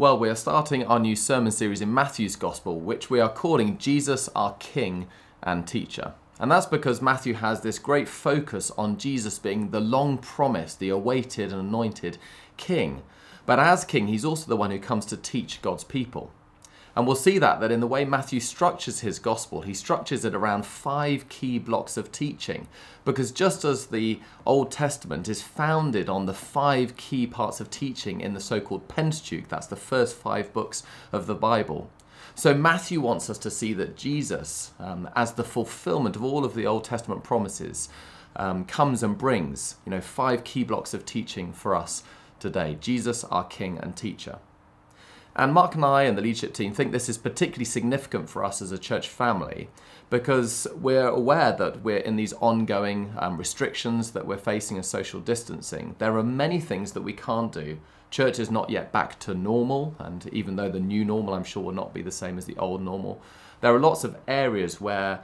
Well, we are starting our new sermon series in Matthew's Gospel, which we are calling Jesus our King and Teacher. And that's because Matthew has this great focus on Jesus being the long promised, the awaited and anointed King. But as King, he's also the one who comes to teach God's people. And we'll see that that in the way Matthew structures his gospel, he structures it around five key blocks of teaching. Because just as the Old Testament is founded on the five key parts of teaching in the so-called Pentateuch, that's the first five books of the Bible. So Matthew wants us to see that Jesus, um, as the fulfillment of all of the Old Testament promises, um, comes and brings, you know, five key blocks of teaching for us today. Jesus, our King and Teacher. And Mark and I and the leadership team think this is particularly significant for us as a church family because we're aware that we're in these ongoing um, restrictions that we're facing as social distancing. There are many things that we can't do. Church is not yet back to normal, and even though the new normal, I'm sure, will not be the same as the old normal, there are lots of areas where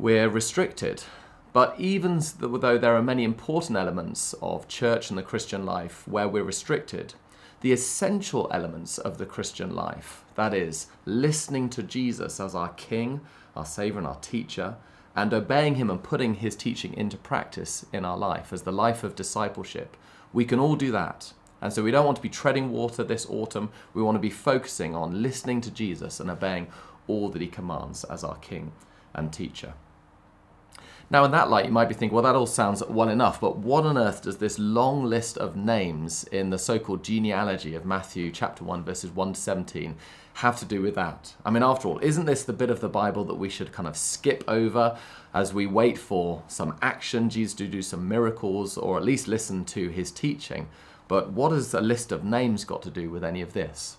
we're restricted. But even though there are many important elements of church and the Christian life where we're restricted, the essential elements of the Christian life. That is, listening to Jesus as our King, our Savior, and our teacher, and obeying Him and putting His teaching into practice in our life as the life of discipleship. We can all do that. And so we don't want to be treading water this autumn. We want to be focusing on listening to Jesus and obeying all that He commands as our King and teacher. Now, in that light, you might be thinking, well, that all sounds well enough, but what on earth does this long list of names in the so called genealogy of Matthew chapter 1, verses 1 to 17, have to do with that? I mean, after all, isn't this the bit of the Bible that we should kind of skip over as we wait for some action, Jesus to do some miracles, or at least listen to his teaching? But what has a list of names got to do with any of this?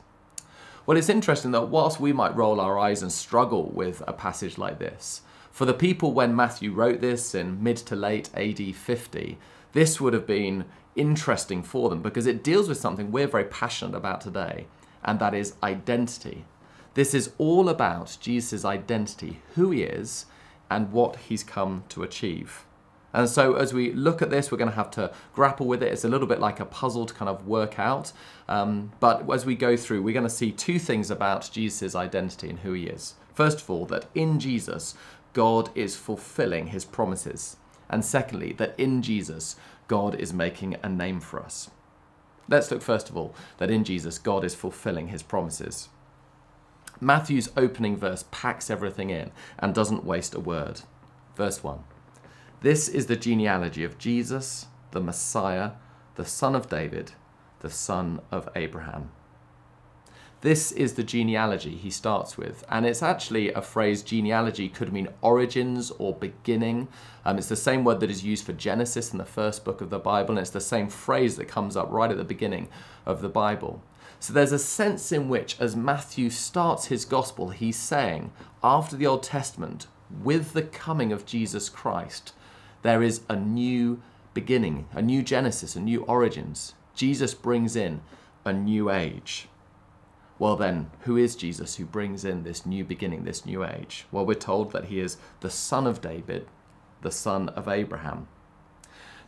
Well, it's interesting that whilst we might roll our eyes and struggle with a passage like this, for the people when Matthew wrote this in mid to late AD 50, this would have been interesting for them because it deals with something we're very passionate about today, and that is identity. This is all about Jesus' identity, who he is, and what he's come to achieve. And so, as we look at this, we're going to have to grapple with it. It's a little bit like a puzzle to kind of work out. Um, but as we go through, we're going to see two things about Jesus' identity and who he is. First of all, that in Jesus, God is fulfilling his promises. And secondly, that in Jesus, God is making a name for us. Let's look first of all that in Jesus, God is fulfilling his promises. Matthew's opening verse packs everything in and doesn't waste a word. Verse 1 This is the genealogy of Jesus, the Messiah, the son of David, the son of Abraham. This is the genealogy he starts with, and it's actually a phrase genealogy could mean origins or beginning. Um, it's the same word that is used for Genesis in the first book of the Bible, and it's the same phrase that comes up right at the beginning of the Bible. So there's a sense in which, as Matthew starts his gospel, he's saying, after the Old Testament, with the coming of Jesus Christ, there is a new beginning, a new Genesis, a new origins. Jesus brings in a new age. Well, then, who is Jesus who brings in this new beginning, this new age? Well, we're told that he is the son of David, the son of Abraham.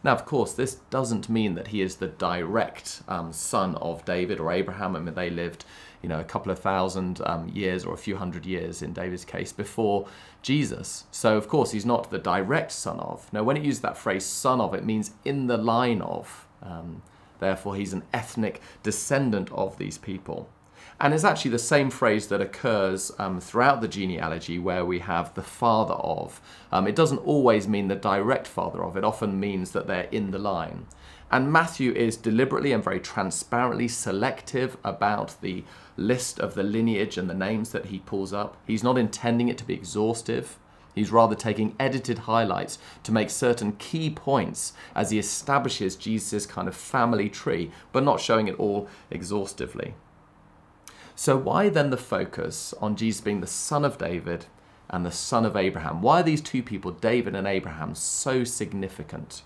Now, of course, this doesn't mean that he is the direct um, son of David or Abraham. I mean, they lived, you know, a couple of thousand um, years or a few hundred years in David's case before Jesus. So, of course, he's not the direct son of. Now, when it uses that phrase son of, it means in the line of. Um, therefore, he's an ethnic descendant of these people. And it's actually the same phrase that occurs um, throughout the genealogy where we have the father of. Um, it doesn't always mean the direct father of, it often means that they're in the line. And Matthew is deliberately and very transparently selective about the list of the lineage and the names that he pulls up. He's not intending it to be exhaustive. He's rather taking edited highlights to make certain key points as he establishes Jesus' kind of family tree, but not showing it all exhaustively. So, why then the focus on Jesus being the son of David and the son of Abraham? Why are these two people, David and Abraham, so significant?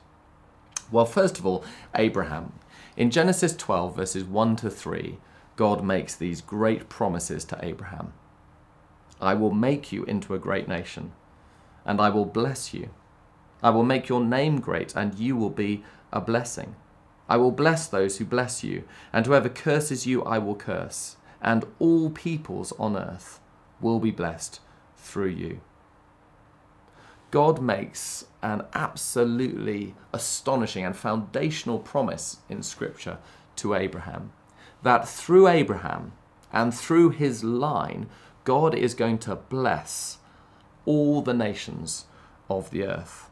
Well, first of all, Abraham. In Genesis 12, verses 1 to 3, God makes these great promises to Abraham I will make you into a great nation, and I will bless you. I will make your name great, and you will be a blessing. I will bless those who bless you, and whoever curses you, I will curse and all peoples on earth will be blessed through you. God makes an absolutely astonishing and foundational promise in Scripture to Abraham that through Abraham and through his line, God is going to bless all the nations of the earth.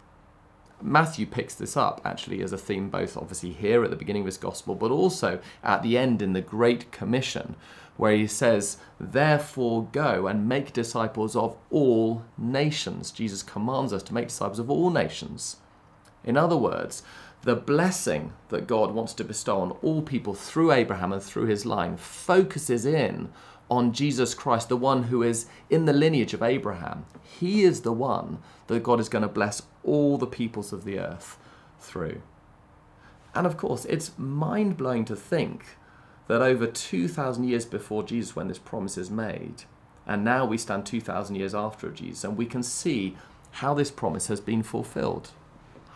Matthew picks this up actually as a theme, both obviously here at the beginning of his gospel, but also at the end in the Great Commission, where he says, Therefore go and make disciples of all nations. Jesus commands us to make disciples of all nations. In other words, the blessing that God wants to bestow on all people through Abraham and through his line focuses in on Jesus Christ, the one who is in the lineage of Abraham. He is the one that God is going to bless all the peoples of the earth through. And of course, it's mind blowing to think that over 2,000 years before Jesus, when this promise is made, and now we stand 2,000 years after Jesus, and we can see how this promise has been fulfilled.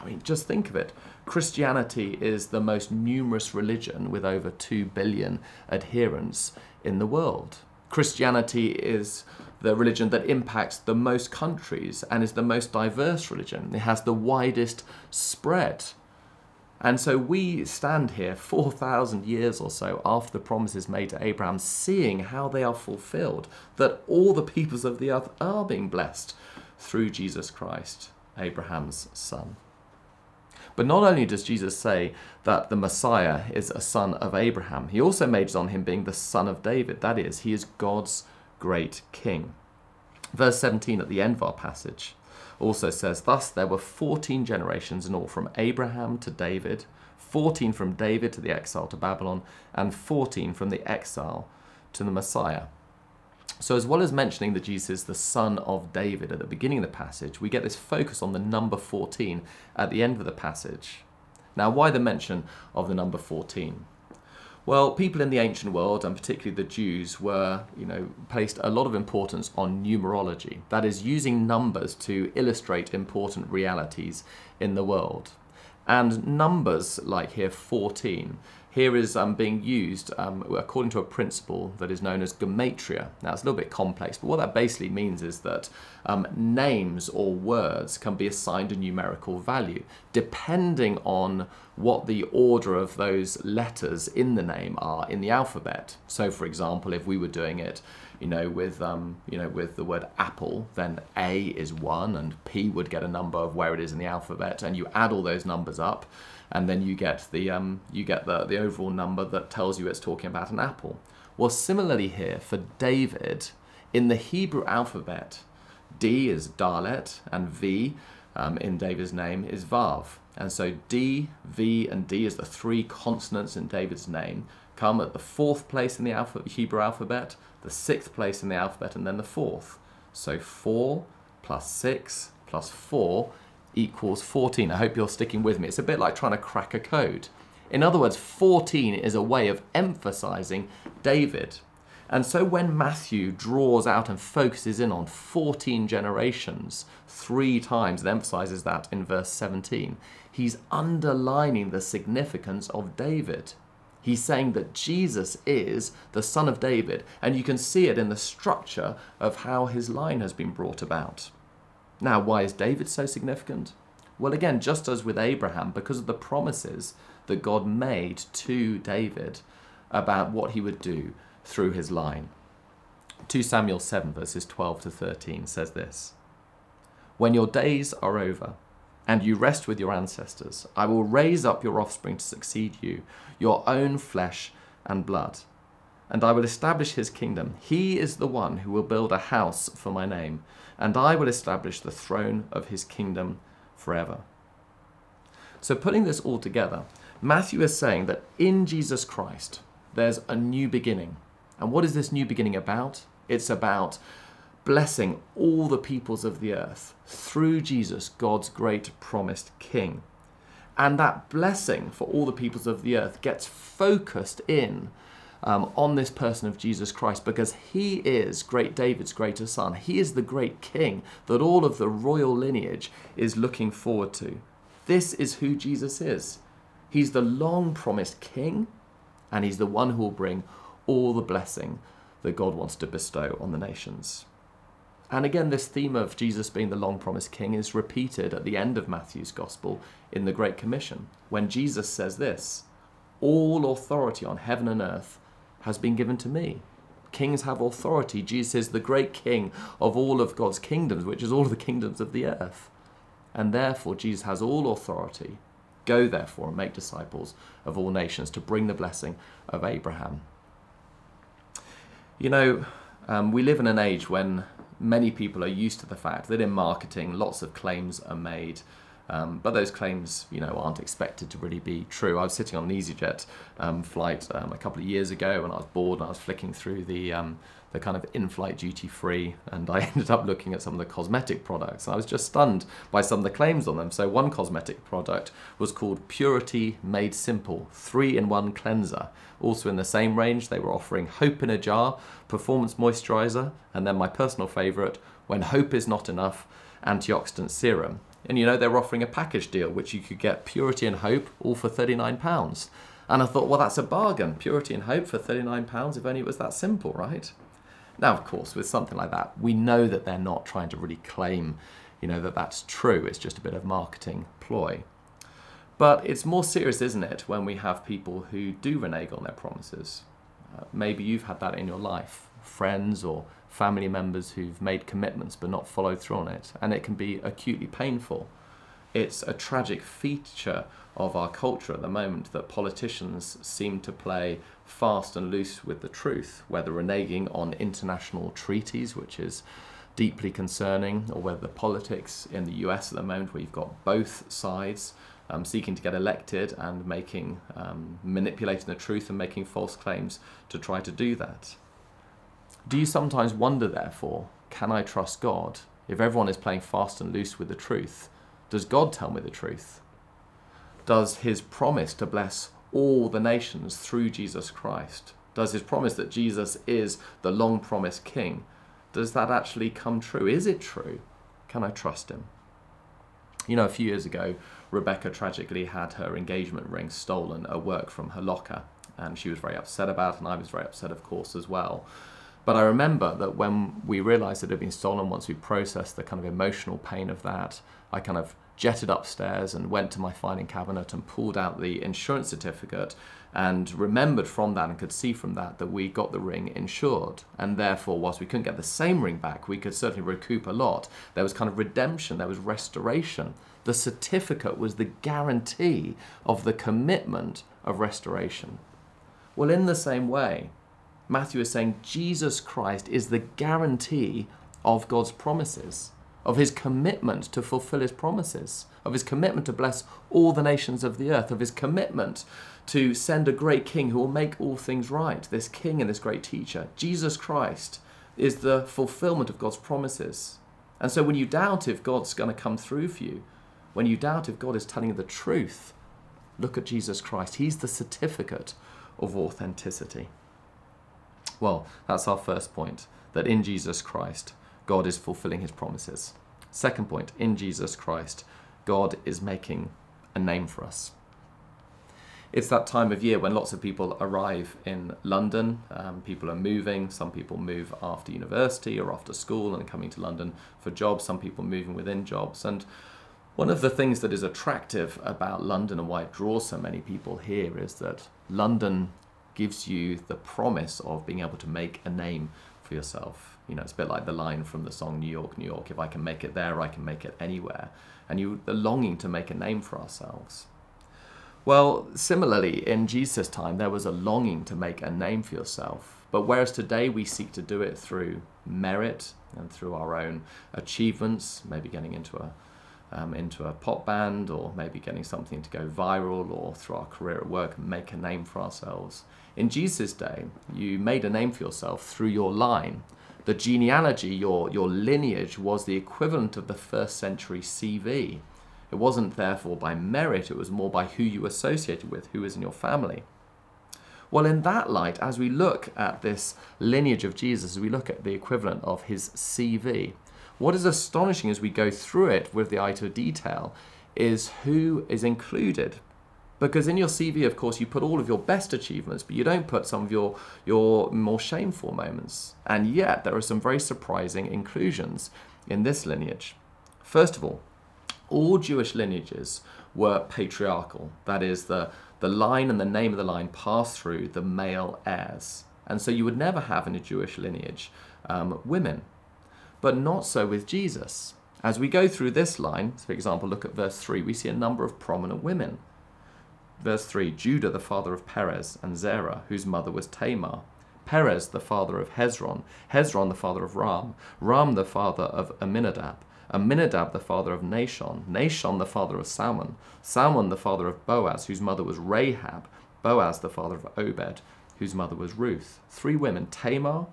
I mean, just think of it. Christianity is the most numerous religion with over 2 billion adherents in the world. Christianity is the religion that impacts the most countries and is the most diverse religion. It has the widest spread. And so we stand here 4,000 years or so after the promises made to Abraham, seeing how they are fulfilled, that all the peoples of the earth are being blessed through Jesus Christ, Abraham's son. But not only does Jesus say that the Messiah is a son of Abraham, he also majors on him being the son of David. That is, he is God's great king. Verse 17 at the end of our passage also says, Thus there were 14 generations in all from Abraham to David, 14 from David to the exile to Babylon, and 14 from the exile to the Messiah. So, as well as mentioning that Jesus is the son of David at the beginning of the passage, we get this focus on the number 14 at the end of the passage. Now, why the mention of the number 14? Well, people in the ancient world, and particularly the Jews, were, you know, placed a lot of importance on numerology. That is, using numbers to illustrate important realities in the world. And numbers, like here 14, here is um, being used um, according to a principle that is known as gematria. Now, it's a little bit complex, but what that basically means is that um, names or words can be assigned a numerical value depending on what the order of those letters in the name are in the alphabet. So, for example, if we were doing it, you know, with um, you know, with the word apple, then A is one, and P would get a number of where it is in the alphabet, and you add all those numbers up and then you get the um, you get the, the overall number that tells you it's talking about an apple. Well, similarly here for David, in the Hebrew alphabet, D is Dalet and V um, in David's name is Vav. And so D, V, and D is the three consonants in David's name come at the fourth place in the alpha- Hebrew alphabet, the sixth place in the alphabet, and then the fourth. So 4 plus 6 plus 4 equals 14. I hope you're sticking with me. It's a bit like trying to crack a code. In other words, 14 is a way of emphasizing David. And so when Matthew draws out and focuses in on 14 generations three times and emphasizes that in verse 17, he's underlining the significance of David. He's saying that Jesus is the son of David, and you can see it in the structure of how his line has been brought about. Now, why is David so significant? Well, again, just as with Abraham, because of the promises that God made to David about what he would do through his line. 2 Samuel 7, verses 12 to 13 says this When your days are over, and you rest with your ancestors, I will raise up your offspring to succeed you, your own flesh and blood. And I will establish his kingdom. He is the one who will build a house for my name and I will establish the throne of his kingdom forever. So, putting this all together, Matthew is saying that in Jesus Christ, there's a new beginning. And what is this new beginning about? It's about blessing all the peoples of the earth through Jesus, God's great promised King. And that blessing for all the peoples of the earth gets focused in um, on this person of Jesus Christ because he is great David's greater son. He is the great king that all of the royal lineage is looking forward to. This is who Jesus is. He's the long promised king, and he's the one who will bring all the blessing that God wants to bestow on the nations. And again, this theme of Jesus being the long promised king is repeated at the end of Matthew's gospel in the Great Commission, when Jesus says this All authority on heaven and earth has been given to me. Kings have authority. Jesus is the great king of all of God's kingdoms, which is all of the kingdoms of the earth. And therefore, Jesus has all authority. Go therefore and make disciples of all nations to bring the blessing of Abraham. You know, um, we live in an age when many people are used to the fact that in marketing, lots of claims are made. Um, but those claims, you know, aren't expected to really be true. I was sitting on an EasyJet um, flight um, a couple of years ago, and I was bored, and I was flicking through the um, the kind of in-flight duty free, and I ended up looking at some of the cosmetic products. I was just stunned by some of the claims on them. So one cosmetic product was called Purity Made Simple, three-in-one cleanser. Also in the same range, they were offering Hope in a Jar, Performance Moisturizer, and then my personal favourite, When Hope Is Not Enough, Antioxidant Serum. And you know, they were offering a package deal, which you could get Purity and Hope all for £39. And I thought, well, that's a bargain. Purity and Hope for £39, if only it was that simple, right? Now, of course, with something like that, we know that they're not trying to really claim, you know, that that's true. It's just a bit of marketing ploy. But it's more serious, isn't it, when we have people who do renege on their promises? Uh, maybe you've had that in your life, friends or family members who've made commitments but not followed through on it, and it can be acutely painful. It's a tragic feature of our culture at the moment that politicians seem to play fast and loose with the truth, whether reneging on international treaties, which is deeply concerning, or whether the politics in the US at the moment, where you've got both sides um, seeking to get elected and making um, manipulating the truth and making false claims to try to do that. Do you sometimes wonder, therefore, can I trust God if everyone is playing fast and loose with the truth? Does God tell me the truth? Does his promise to bless all the nations through Jesus Christ? Does his promise that Jesus is the long promised king, does that actually come true? Is it true? Can I trust him? You know, a few years ago, Rebecca tragically had her engagement ring stolen at work from her locker, and she was very upset about it, and I was very upset, of course, as well. But I remember that when we realized it had been stolen, once we processed the kind of emotional pain of that, I kind of jetted upstairs and went to my filing cabinet and pulled out the insurance certificate and remembered from that and could see from that that we got the ring insured. And therefore, whilst we couldn't get the same ring back, we could certainly recoup a lot. There was kind of redemption, there was restoration. The certificate was the guarantee of the commitment of restoration. Well, in the same way, Matthew is saying Jesus Christ is the guarantee of God's promises of his commitment to fulfill his promises, of his commitment to bless all the nations of the earth, of his commitment to send a great king who will make all things right, this king and this great teacher. Jesus Christ is the fulfillment of God's promises. And so when you doubt if God's going to come through for you, when you doubt if God is telling you the truth, look at Jesus Christ. He's the certificate of authenticity. Well, that's our first point that in Jesus Christ, God is fulfilling his promises. Second point, in Jesus Christ, God is making a name for us. It's that time of year when lots of people arrive in London. Um, people are moving. Some people move after university or after school and coming to London for jobs. Some people moving within jobs. And one of the things that is attractive about London and why it draws so many people here is that London gives you the promise of being able to make a name for yourself you know, it's a bit like the line from the song New York, New York. If I can make it there, I can make it anywhere. And you, the longing to make a name for ourselves. Well, similarly, in Jesus' time, there was a longing to make a name for yourself. But whereas today we seek to do it through merit and through our own achievements, maybe getting into a um, into a pop band or maybe getting something to go viral or through our career at work and make a name for ourselves. In Jesus' day, you made a name for yourself through your line the genealogy, your, your lineage, was the equivalent of the first century CV. It wasn't therefore by merit, it was more by who you associated with, who was in your family. Well, in that light, as we look at this lineage of Jesus, as we look at the equivalent of his CV, what is astonishing as we go through it with the eye to detail is who is included Because in your CV, of course, you put all of your best achievements, but you don't put some of your, your more shameful moments. And yet, there are some very surprising inclusions in this lineage. First of all, all Jewish lineages were patriarchal. That is, the, the line and the name of the line passed through the male heirs. And so you would never have in a Jewish lineage um, women. But not so with Jesus. As we go through this line, for example, look at verse 3, we see a number of prominent women. Verse 3 Judah, the father of Perez and Zerah, whose mother was Tamar. Perez, the father of Hezron. Hezron, the father of Ram. Ram, the father of Amminadab. Amminadab, the father of Nahshon. Nahshon, the father of Salmon. Salmon, the father of Boaz, whose mother was Rahab. Boaz, the father of Obed, whose mother was Ruth. Three women Tamar,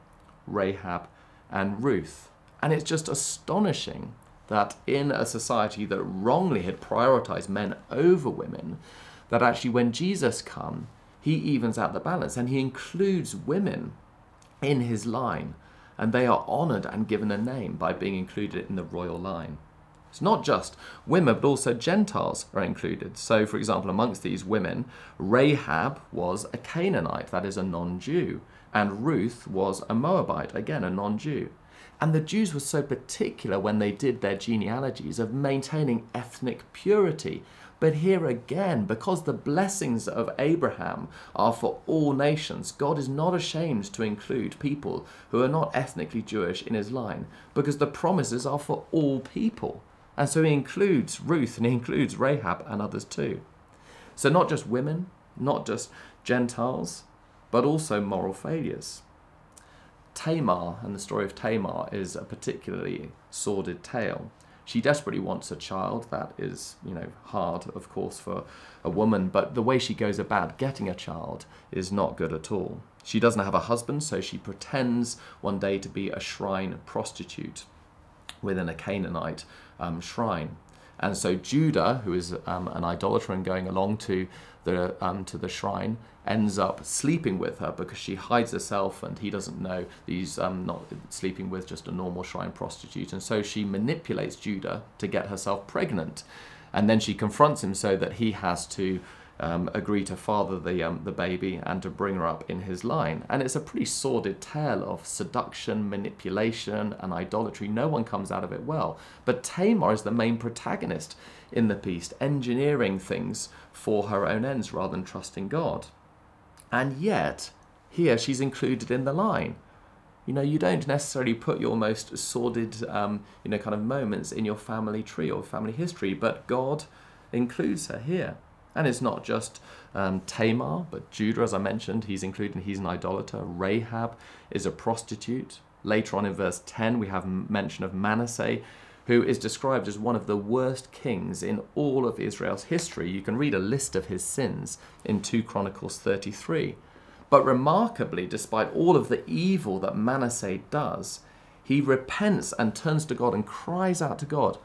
Rahab, and Ruth. And it's just astonishing that in a society that wrongly had prioritized men over women, that actually when Jesus come, he evens out the balance and he includes women in his line and they are honored and given a name by being included in the royal line. It's not just women, but also Gentiles are included. So, for example, amongst these women, Rahab was a Canaanite, that is, a non Jew, and Ruth was a Moabite, again, a non Jew. And the Jews were so particular when they did their genealogies of maintaining ethnic purity. But here again, because the blessings of Abraham are for all nations, God is not ashamed to include people who are not ethnically Jewish in his line, because the promises are for all people. And so he includes Ruth and he includes Rahab and others too. So not just women, not just Gentiles, but also moral failures. Tamar and the story of Tamar is a particularly sordid tale. She desperately wants a child. That is, you know, hard, of course, for a woman, but the way she goes about getting a child is not good at all. She doesn't have a husband, so she pretends one day to be a shrine prostitute within a Canaanite um, shrine. And so Judah, who is um, an idolater and going along to the um, to the shrine, ends up sleeping with her because she hides herself and he doesn't know he's um, not sleeping with just a normal shrine prostitute. And so she manipulates Judah to get herself pregnant. And then she confronts him so that he has to um, agree to father the, um, the baby and to bring her up in his line. And it's a pretty sordid tale of seduction, manipulation, and idolatry. No one comes out of it well. But Tamar is the main protagonist in the piece, engineering things for her own ends rather than trusting God. And yet, here she's included in the line. You know, you don't necessarily put your most sordid, um, you know, kind of moments in your family tree or family history, but God includes her here. And it's not just um, Tamar, but Judah, as I mentioned, he's included, he's an idolater. Rahab is a prostitute. Later on in verse 10, we have mention of Manasseh, who is described as one of the worst kings in all of Israel's history. You can read a list of his sins in 2 Chronicles 33. But remarkably, despite all of the evil that Manasseh does, he repents and turns to God and cries out to God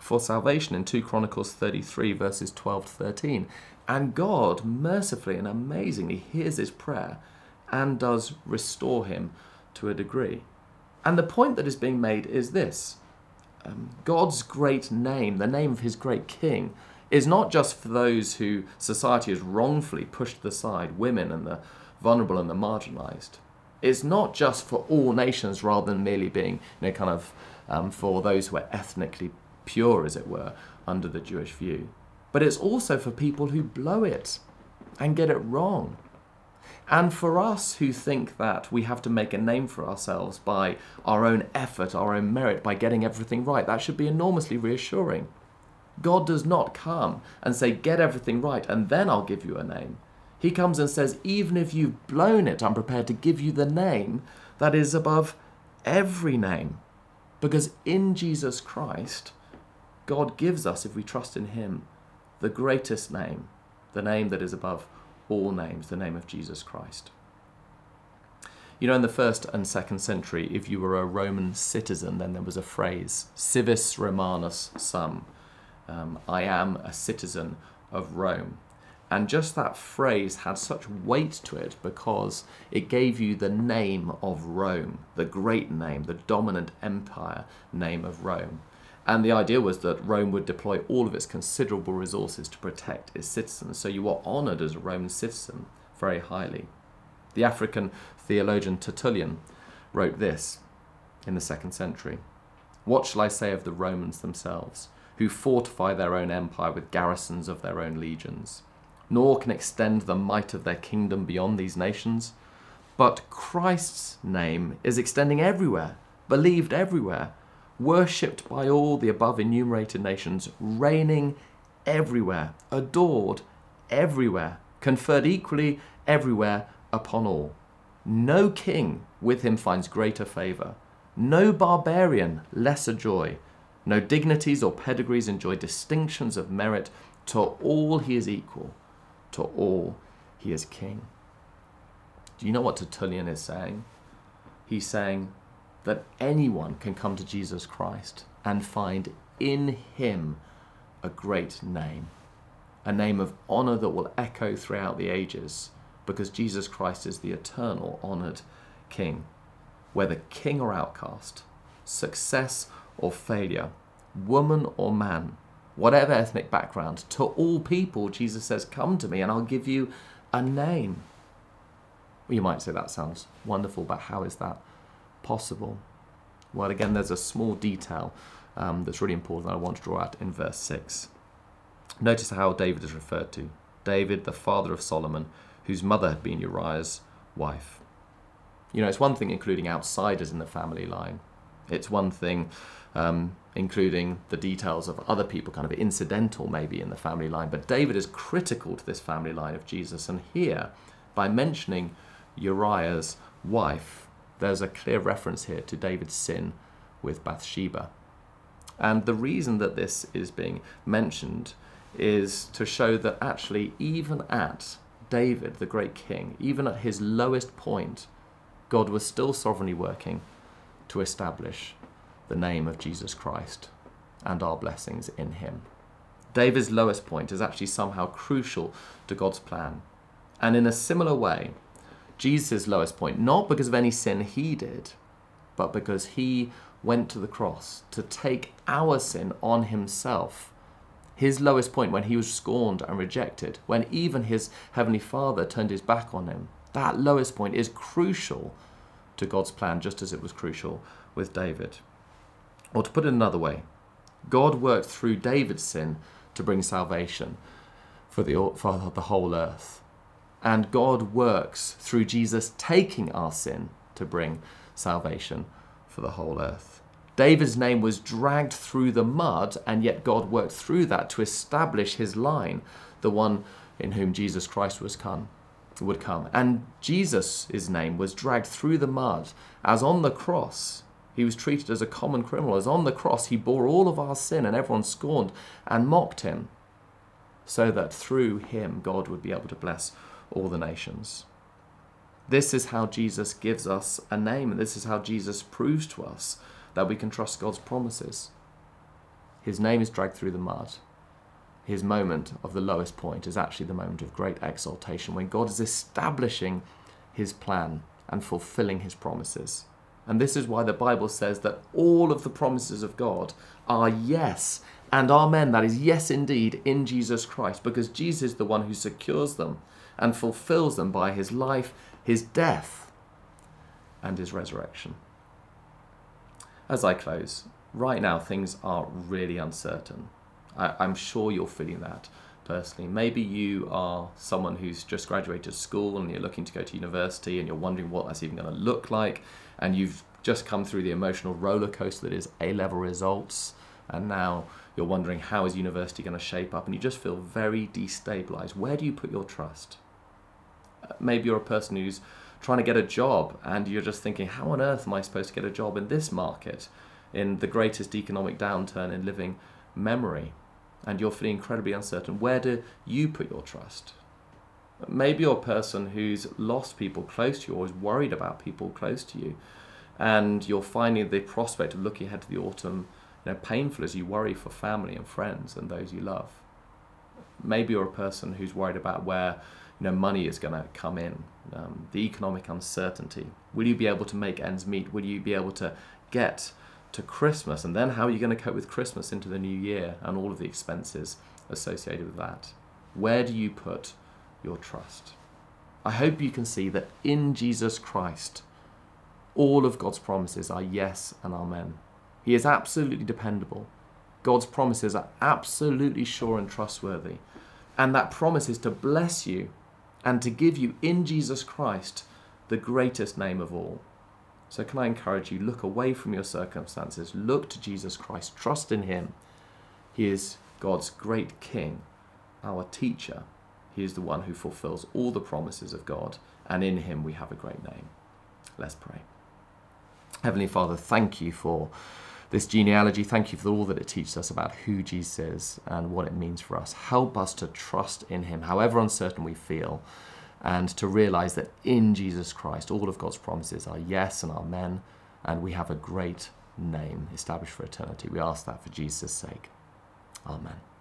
for salvation in 2 Chronicles 33, verses 12 to 13. And God mercifully and amazingly hears his prayer and does restore him to a degree. And the point that is being made is this um, God's great name, the name of his great king, is not just for those who society has wrongfully pushed aside, women and the vulnerable and the marginalized. It's not just for all nations rather than merely being, you know, kind of um, for those who are ethnically pure, as it were, under the Jewish view. But it's also for people who blow it and get it wrong and for us who think that we have to make a name for ourselves by our own effort, our own merit, by getting everything right, that should be enormously reassuring. God does not come and say, Get everything right, and then I'll give you a name. He comes and says, Even if you've blown it, I'm prepared to give you the name that is above every name. Because in Jesus Christ, God gives us, if we trust in Him, the greatest name, the name that is above all names, the name of Jesus Christ. You know, in the first and second century, if you were a Roman citizen, then there was a phrase, civis Romanus sum. Um, I am a citizen of Rome. And just that phrase had such weight to it because it gave you the name of Rome, the great name, the dominant empire name of Rome. And the idea was that Rome would deploy all of its considerable resources to protect its citizens. So you were honoured as a Roman citizen very highly. The African theologian Tertullian wrote this in the second century What shall I say of the Romans themselves, who fortify their own empire with garrisons of their own legions, nor can extend the might of their kingdom beyond these nations? But Christ's name is extending everywhere, believed everywhere, worshipped by all the above enumerated nations, reigning everywhere, adored everywhere, conferred equally everywhere upon all. No king with him finds greater favour, no barbarian lesser joy, no dignities or pedigrees enjoy distinctions of merit. To all he is equal, to all he is king. Do you know what Tertullian is saying? He's saying that anyone can come to Jesus Christ and find in him a great name, a name of honour that will echo throughout the ages because Jesus Christ is the eternal, honoured King. Whether king or outcast, success or failure, woman or man, whatever ethnic background, to all people, Jesus says, Come to me and I'll give you a name. Well, you might say that sounds wonderful, but how is that possible? Well, again, there's a small detail um, that's really important that I want to draw out in verse 6. Notice how David is referred to David, the father of Solomon, whose mother had been Uriah's wife. You know, it's one thing including outsiders in the family line, it's one thing um, including the details of other people, kind of incidental maybe in the family line. But David is critical to this family line of Jesus. And here, by mentioning Uriah's wife, there's a clear reference here to David's sin with Bathsheba. And the reason that this is being mentioned is to show that actually, even at David, the great king, even at his lowest point, God was still sovereignly working to establish the name of Jesus Christ and our blessings in him. David's lowest point is actually somehow crucial to God's plan. And in a similar way, Jesus' lowest point, not because of any sin he did, but because he went to the cross to take our sin on himself his lowest point when he was scorned and rejected, when even his heavenly Father turned his back on him, that lowest point is crucial to God's plan, just as it was crucial with David. Or to put it another way, God worked through David's sin to bring salvation for the, for the whole earth. And God works through Jesus taking our sin to bring salvation for the whole earth. David's name was dragged through the mud, and yet God worked through that to establish his line, the one in whom Jesus Christ was come, would come. And Jesus' name was dragged through the mud, as on the cross he was treated as a common criminal, as on the cross he bore all of our sin, and everyone scorned and mocked him, so that through him God would be able to bless all the nations. This is how Jesus gives us a name, and this is how Jesus proves to us that we can trust God's promises. His name is dragged through the mud. His moment of the lowest point is actually the moment of great exaltation when God is establishing his plan and fulfilling his promises. And this is why the Bible says that all of the promises of God are yes and amen. That is yes indeed in Jesus Christ, because Jesus is the one who secures them and fulfills them by his life, his death, and his resurrection as I close, right now things are really uncertain. I, I'm sure you're feeling that personally. Maybe you are someone who's just graduated school and you're looking to go to university and you're wondering what that's even going to look like, and you've just come through the emotional roller coaster that is A level results, and now you're wondering how is university going to shape up, and you just feel very destabilized. Where do you put your trust? Maybe you're a person who's trying to get a job and you're just thinking, how on earth am I supposed to get a job in this market, in the greatest economic downturn in living memory? And you're feeling incredibly uncertain. Where do you put your trust? Maybe you're a person who's lost people close to you or is worried about people close to you, and you're finding the prospect of looking ahead to the autumn you know, painful as you worry for family and friends and those you love. Maybe you're a person who's worried about where you know, money is going to come in, um, the economic uncertainty. Will you be able to make ends meet? Will you be able to get to Christmas, and then how are you going to cope with Christmas into the new year and all of the expenses associated with that? Where do you put your trust? I hope you can see that in Jesus Christ, all of God's promises are yes and amen. He is absolutely dependable. God's promises are absolutely sure and trustworthy. And that promise is to bless you and to give you in Jesus Christ the greatest name of all. So, can I encourage you, look away from your circumstances, look to Jesus Christ, trust in Him. He is God's great King, our teacher. He is the one who fulfills all the promises of God, and in Him we have a great name. Let's pray. Heavenly Father, thank you for this genealogy. Thank you for all that it teaches us about who Jesus is and what it means for us. Help us to trust in Him, however uncertain we feel and to realize that in Jesus Christ, all of God's promises are yes and amen, and we have a great name established for eternity. We ask that for Jesus' sake. Amen.